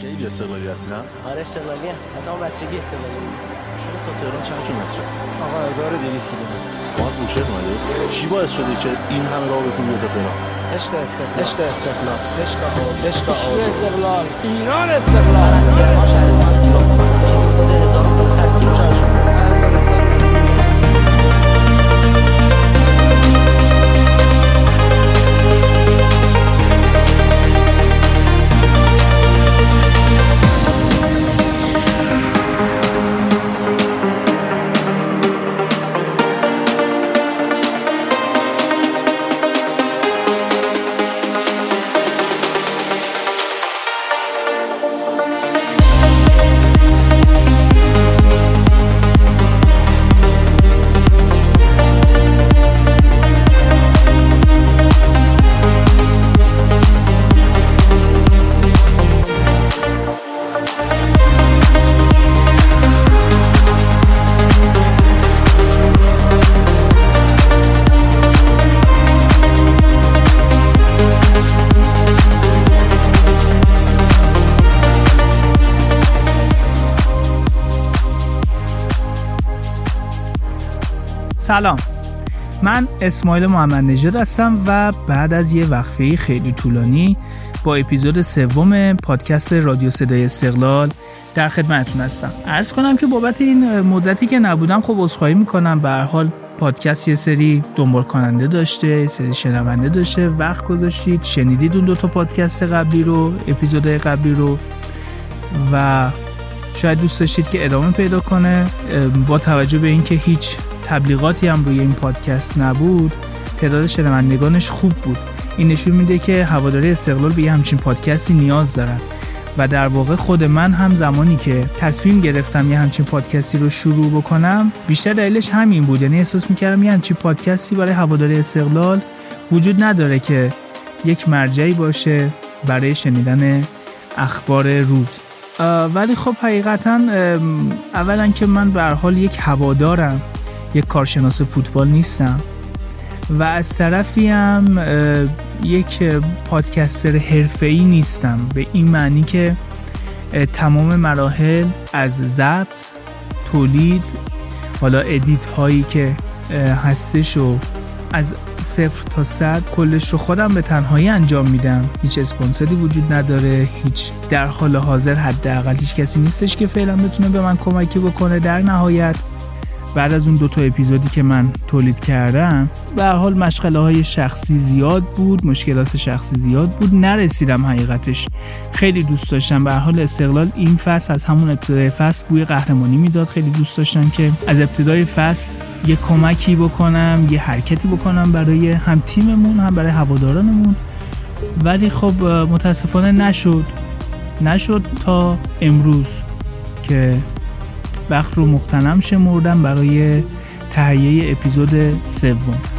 خیلی استقلالی هستی نه؟ آره استقلالی از اون بچگی استقلالی. شما تا تهران چند کیلومتره؟ آقا اداره 200 کیلومتر. شما از بوشهر اومده است چی باعث شده که این همه راه بکنی تا تهران؟ عشق استقلال. عشق استقلال. عشق استقلال. ایران استقلال. سلام. من اسماعیل محمد نژاد هستم و بعد از یه وقفه خیلی طولانی با اپیزود سوم پادکست رادیو صدای استقلال در خدمتتون هستم. عرض کنم که بابت این مدتی که نبودم خب عذرخواهی می‌کنم. به هر حال پادکست یه سری دنبال کننده داشته یه سری شنونده داشته. وقت گذاشتید شنیدید اون دو تا پادکست قبلی رو اپیزودهای قبلی رو و شاید دوست داشتید که ادامه پیدا کنه با توجه به اینکه هیچ تبلیغاتی هم روی این پادکست نبود تعداد شنوندگانش خوب بود. این نشون میده که هواداری استقلال به یه همچین پادکستی نیاز دارن. و در واقع خود من هم زمانی که تصمیم گرفتم یه همچین پادکستی رو شروع بکنم بیشتر دلیلش همین بود. یعنی احساس می‌کردم یه همچین پادکستی برای هواداری استقلال وجود نداره که یک مرجعی باشه برای شنیدن اخبار روز. ولی خب حقیقتا اولا که من به حال یک هوادارم یک کارشناس فوتبال نیستم و از طرفی هم یک پادکستر حرفه‌ای نیستم. به این معنی که تمام مراحل از ضبط تولید حالا ادیت هایی که هستش و از صفر تا صد کلش رو خودم به تنهایی انجام میدم. هیچ اسپانسری وجود نداره هیچ در حال حاضر حداقل هیچ کسی نیستش که فعلا بتونه به من کمکی بکنه در نهایت. بعد از اون دو تا اپیزودی که من تولید کردم به حال مشغله های شخصی زیاد بود مشکلات شخصی زیاد بود نرسیدم حقیقتش. خیلی دوست داشتم. به حال استقلال این فصل از همون ابتدای فصل بوی قهرمانی می‌داد. خیلی دوست داشتم که از ابتدای فصل یه کمکی بکنم یه حرکتی بکنم برای هم تیممون هم برای هوادارانمون. ولی خب متاسفانه نشد. نشد تا امروز که وقت رو مختنم شمردم برای تهیه اپیزود سوم.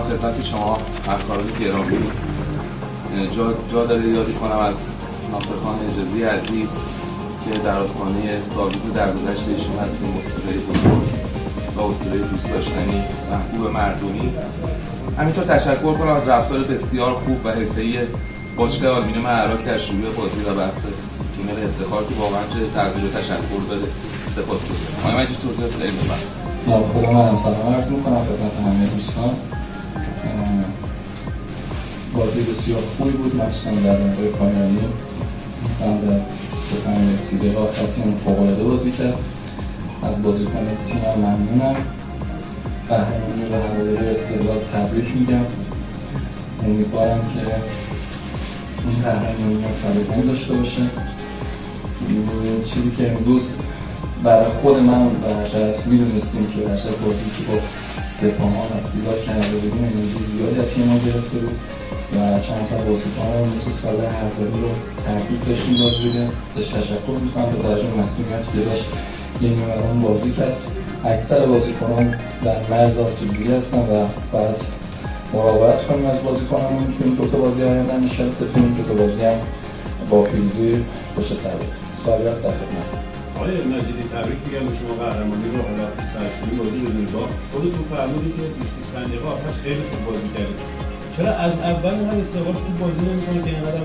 خدمت شما همکاران گرامی. جا, جا داره یادی کنم از ناصر خان حجازی عزیز که در آستانه سالروز درگذشت ایشون هستیم اسطوره بزرگ و اسطوره دوست داشتنی محبوب مردمی. همینطور تشکر کنم از رفتار بسیار خوب و حرفه‌ای باشگاه آلومینیوم اراک در شروع بازی و بحث تیم افتخار که واقعا چه تقدیر تشکر داره. سپاس گذارم. آقای مجید توضیحات خیلی بفرمایید. خود من سلام عرض می‌کنم خدمت همه دوستان. بازی بسیار خوبی بود. مخصوصا در دقیقه پایانی در 25 رسیده ها تیم فوق‌العاده بازی کرد. از بازیکن تیم ممنونم. قهرمانی و هواداری استقلال تبریک میگم. امیدوارم که این قهرمانی فراگان داشته باشه. چیزی که امروز برای خود من و حضرت می‌دونستیم که حضرت بازی که با سپاهان افتیدار کرده بودیم انرژی زیادی از تیم گرفته بود. و چند تا بازیکن مثل ساله هرداری رو ترکیب داشتیم بازی بودیم ازش تشکر می‌کنم به توجه مسئولیتی که داشت یه نیمه بازی کرد. اکثر بازیکنان در مرز آسیبگیری هستن و باید مراقبت کنیم از بازیکنان. می‌تونیم دو تا بازی آینده انشاءالله بتونیم دو تا بازی هم با پیروزی پشت سر بزنیم. سوالی هست در خدمت. آقای مجیدی تبریک میگم به شما قهرمانی رو. حالا سرشوری بازی بدون باخت خودتون فرمودید که 20 25 دقیقه آخر خیلی خوب بازی کردید. چرا از اول هم استقلال خوب بازی نمی‌کنه که اینقدر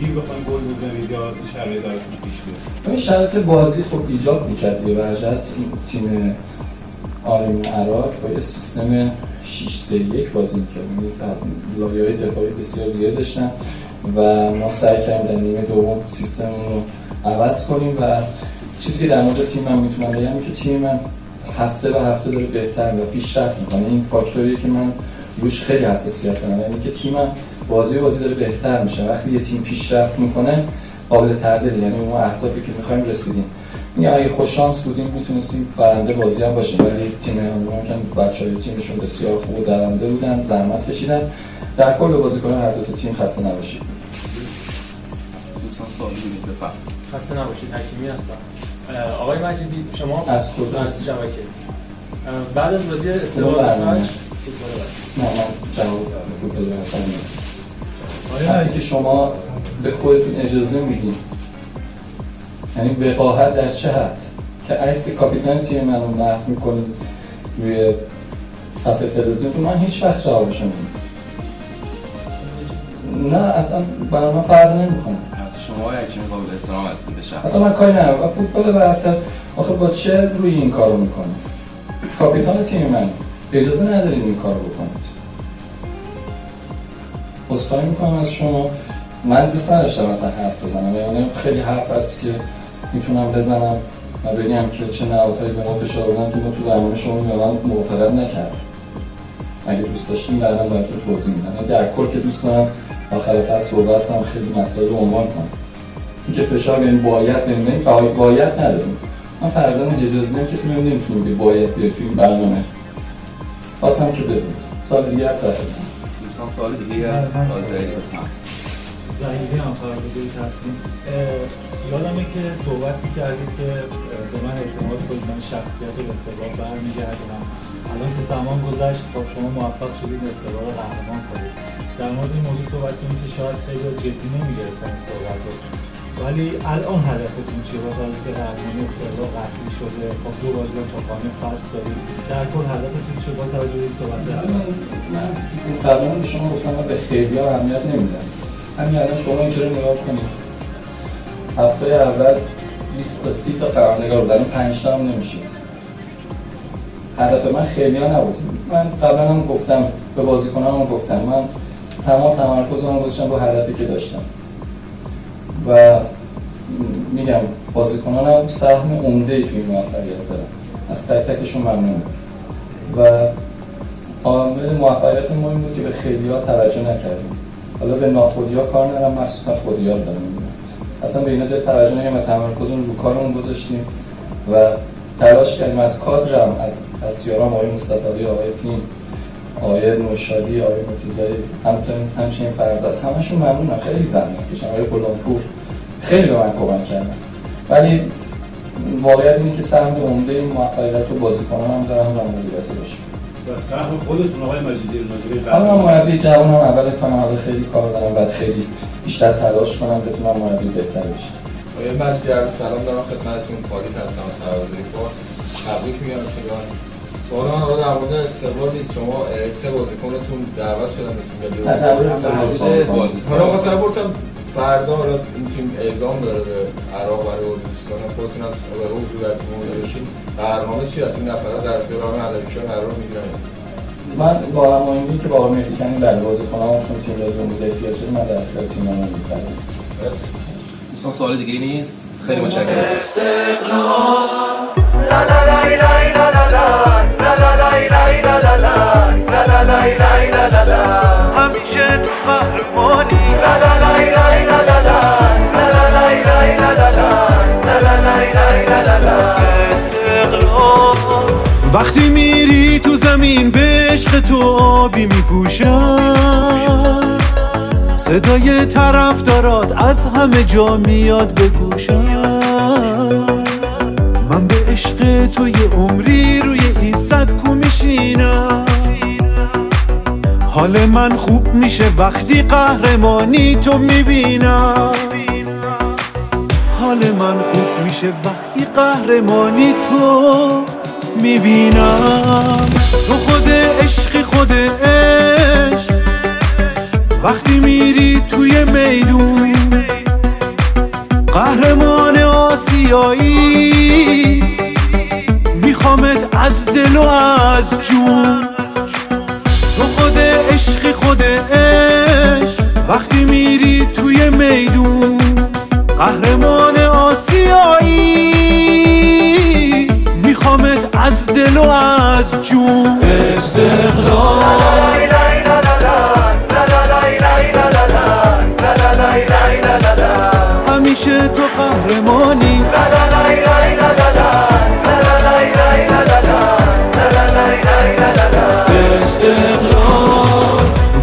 گیر بخواین گل بزنید یا شرایط براتون پیش بیاد این شرایط بازی خب ایجاب می‌کرد به وجهت تیم آرین عراق با سیستم 6 3 1 بازی می‌کرد. یعنی لایه های دفاعی بسیار زیاد داشتن و ما سعی کردیم در نیمه دوم سیستم رو عوض کنیم و چیزی که در مورد تیم من می‌تونم بگم که تیم من هفته به هفته داره بهتر و پیشرفت می‌کنه. این فاکتوریه که من روش خیلی حساسیت دارم. یعنی که تیم بازی بازی داره بهتر میشه. وقتی یه تیم پیشرفت می‌کنه قابل تردید یعنی اون اهدافی که می‌خوایم رسیدیم. این اگه خوش شانس بودیم می‌تونستیم برنده بازی هم باشیم. ولی تیم که بچهای تیمشون بسیار خوب و درنده بودن زحمت کشیدن. در کل بازیکن هر دو تیم خسته نباشید. دوستان سوالی بفرمایید. خسته نباشید. حکیمی هستم. آقای مجیدی شما؟ از کجا؟ از شبکه. بعد از بازی کدوم استقلال نه من جواب فوتبال وقتی که شما به خودتون اجازه میدین. یعنی وقاحت در چه حد؟ که عکس کاپیتان تیم من رو محو می‌کنید روی صفحه تلویزیون من هیچ وقت جوابش نه اصلا برای من فرق نمی‌کنه. شما یکی قابل احترام هستید به شخص. اصلا من کاری ندارم. و فوتبال برتر آخه با چه روی این کارو می‌کنه کاپیتان تیم من. اجازه ندارید این کارو بکنید. عذرخواهی می‌کنم از شما. من دوست نداشتم مثلا حرف بزنم. یعنی خیلی حرف هست که می‌تونم بزنم و بگم که چه نهادهایی به ما فشار بودن تو تو برنامه شما میارم موافقت نکرد اگه دوست داشتیم بعدا براتون توضیح میدم. یعنی در کل که دوست دارم آخر فصل صحبت کنم خیلی مسائل رو عنوان کنم. اینکه فشار یعنی باید نمی‌دونیم باید, باید نداریم. من فرزان اجازه کسی من نمی‌تونه که باید بیاد تو برنامه. خواستم که بدونید سال دیگه هست در خدمت. دوستان سوال دیگه از بفرمایید زنگی هم فرمودید هستیم یادمه که صحبت کردید که به من اعتماد کنید. من شخصیت استقلال برمیگردونم. الان که زمان گذشت با شما موفق شدید استقلال رو قهرمان کنید. در مورد این موضوع صحبت کنید که شاید خیلی جدی نمی‌گرفتن این صحبت رو. ولی الان هدفتون چیه؟ با توجه که قهرمانی استقلال قطعی شده. خب دو بازی تا پایان فصل دارید در کل هدفتون چیه؟ با توجه به این صحبت من به شما گفتم من به خیلی ها اهمیت نمیدم. همین الان شما اینجوری نگاه کنید؟ هفته اول 20 تا 30 تا خبرنگار بودن. 5 تا هم نمیشه. هدف من خیلی ها نبود. من قبلا هم گفتم به بازیکنان هم گفتم. من تمام تمرکزم گذاشتم رو هدفی که داشتم. و میگم بازیکنان هم سهم عمده ای توی موفقیت دارن. از تک تکشون ممنونم و عامل موفقیت ما این بود که به خیلی ها توجه نکردیم. حالا به ناخودی ها کار ندارم مخصوصا خودی ها دارم. اصلا به این جای توجه نگیم و تمرکزمون رو کارمون گذاشتیم و تلاش کردیم از کادرم از از سیارام آقای مصطفی آقای پین آقای نوشادی آقای مرتضایی همچنین همچنین فرض از همشون ممنونم. خیلی زحمت کشیدن آقای غلامپور خیلی به من کمک کردن ولی واقعیت اینه که سهم عمده این موفقیت رو بازیکنان هم دارن و مدیریت و سهم خودتون آقای مجیدی راجبه حالا من مربی جوانم اول کنم حالا خیلی کار دارم بعد خیلی بیشتر تلاش کنم بتونم مربی بهتر بشم. آقای مجدی از سلام دارم خدمتتون. پاریس هستم از هواداری فارس. تبریک میگم خدمت. سوال من حالا در مورد استقلال نیست. شما سه بازیکنتون دعوت شدن به تیم ملی. در مورد استقلال حالا مثلا بپرسم فردا حالا این تیم اعزام داره به عراق برای ازبکستان خودتون هم برای حضور در تیم اونجا بشین برنامه چی هست این نفرات در اختیار آقای ندویشان قرار می‌گیرن من با هماهنگی که با آقای مهدی کنی برای بازیکنامشون تیم لازم بوده احتیاج شده من در اختیار تیم من می‌ذارم دوستان سوال دیگه نیست خیلی متشکرم همیشه تو قهرمانی. وقتی میری تو زمین به عشق تو آبی میپوشم صدای طرفدارات از همه جا میاد به گوشم من به عشق تو یه عمری روی این سکو میشینم. حال من خوب میشه وقتی قهرمانی تو می‌بینم. حال من خوب میشه وقتی قهرمانی تو می‌بینم. تو خود عشقی خود عشق. وقتی میری توی میدون قهرمان آسیایی. میخوامت از دل و از جون عشق وقتی میری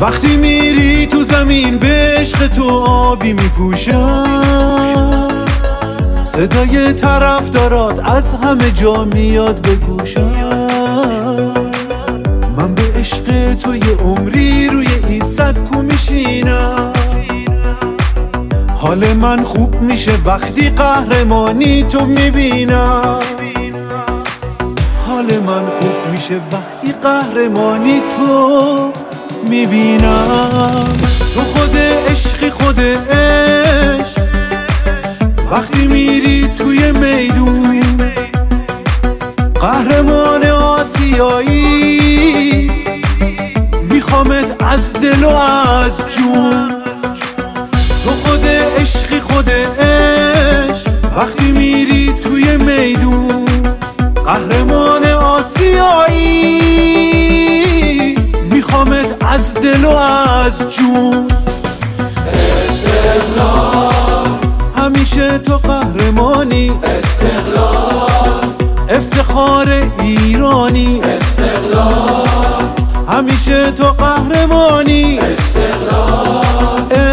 وقتی میری تو زمین به تو آبی میپوشم صدای طرفدارات از همه جا میاد به گوشم من به عشق تو یه عمری روی این سکو میشینم. حال من خوب میشه وقتی قهرمانی تو می‌بینم. حال من خوب میشه وقتی قهرمانی تو می‌بینم. تو خود عشقی خود عشق وقتی میری توی میدون قهرمان آسیایی. میخوامت از دل و از جون. تو خود عشقی خود عشق وقتی میری از جون. استقلال. همیشه تو قهرمانی. استقلال. افتخار ایرانی. استقلال. همیشه تو قهرمانی. استقلال.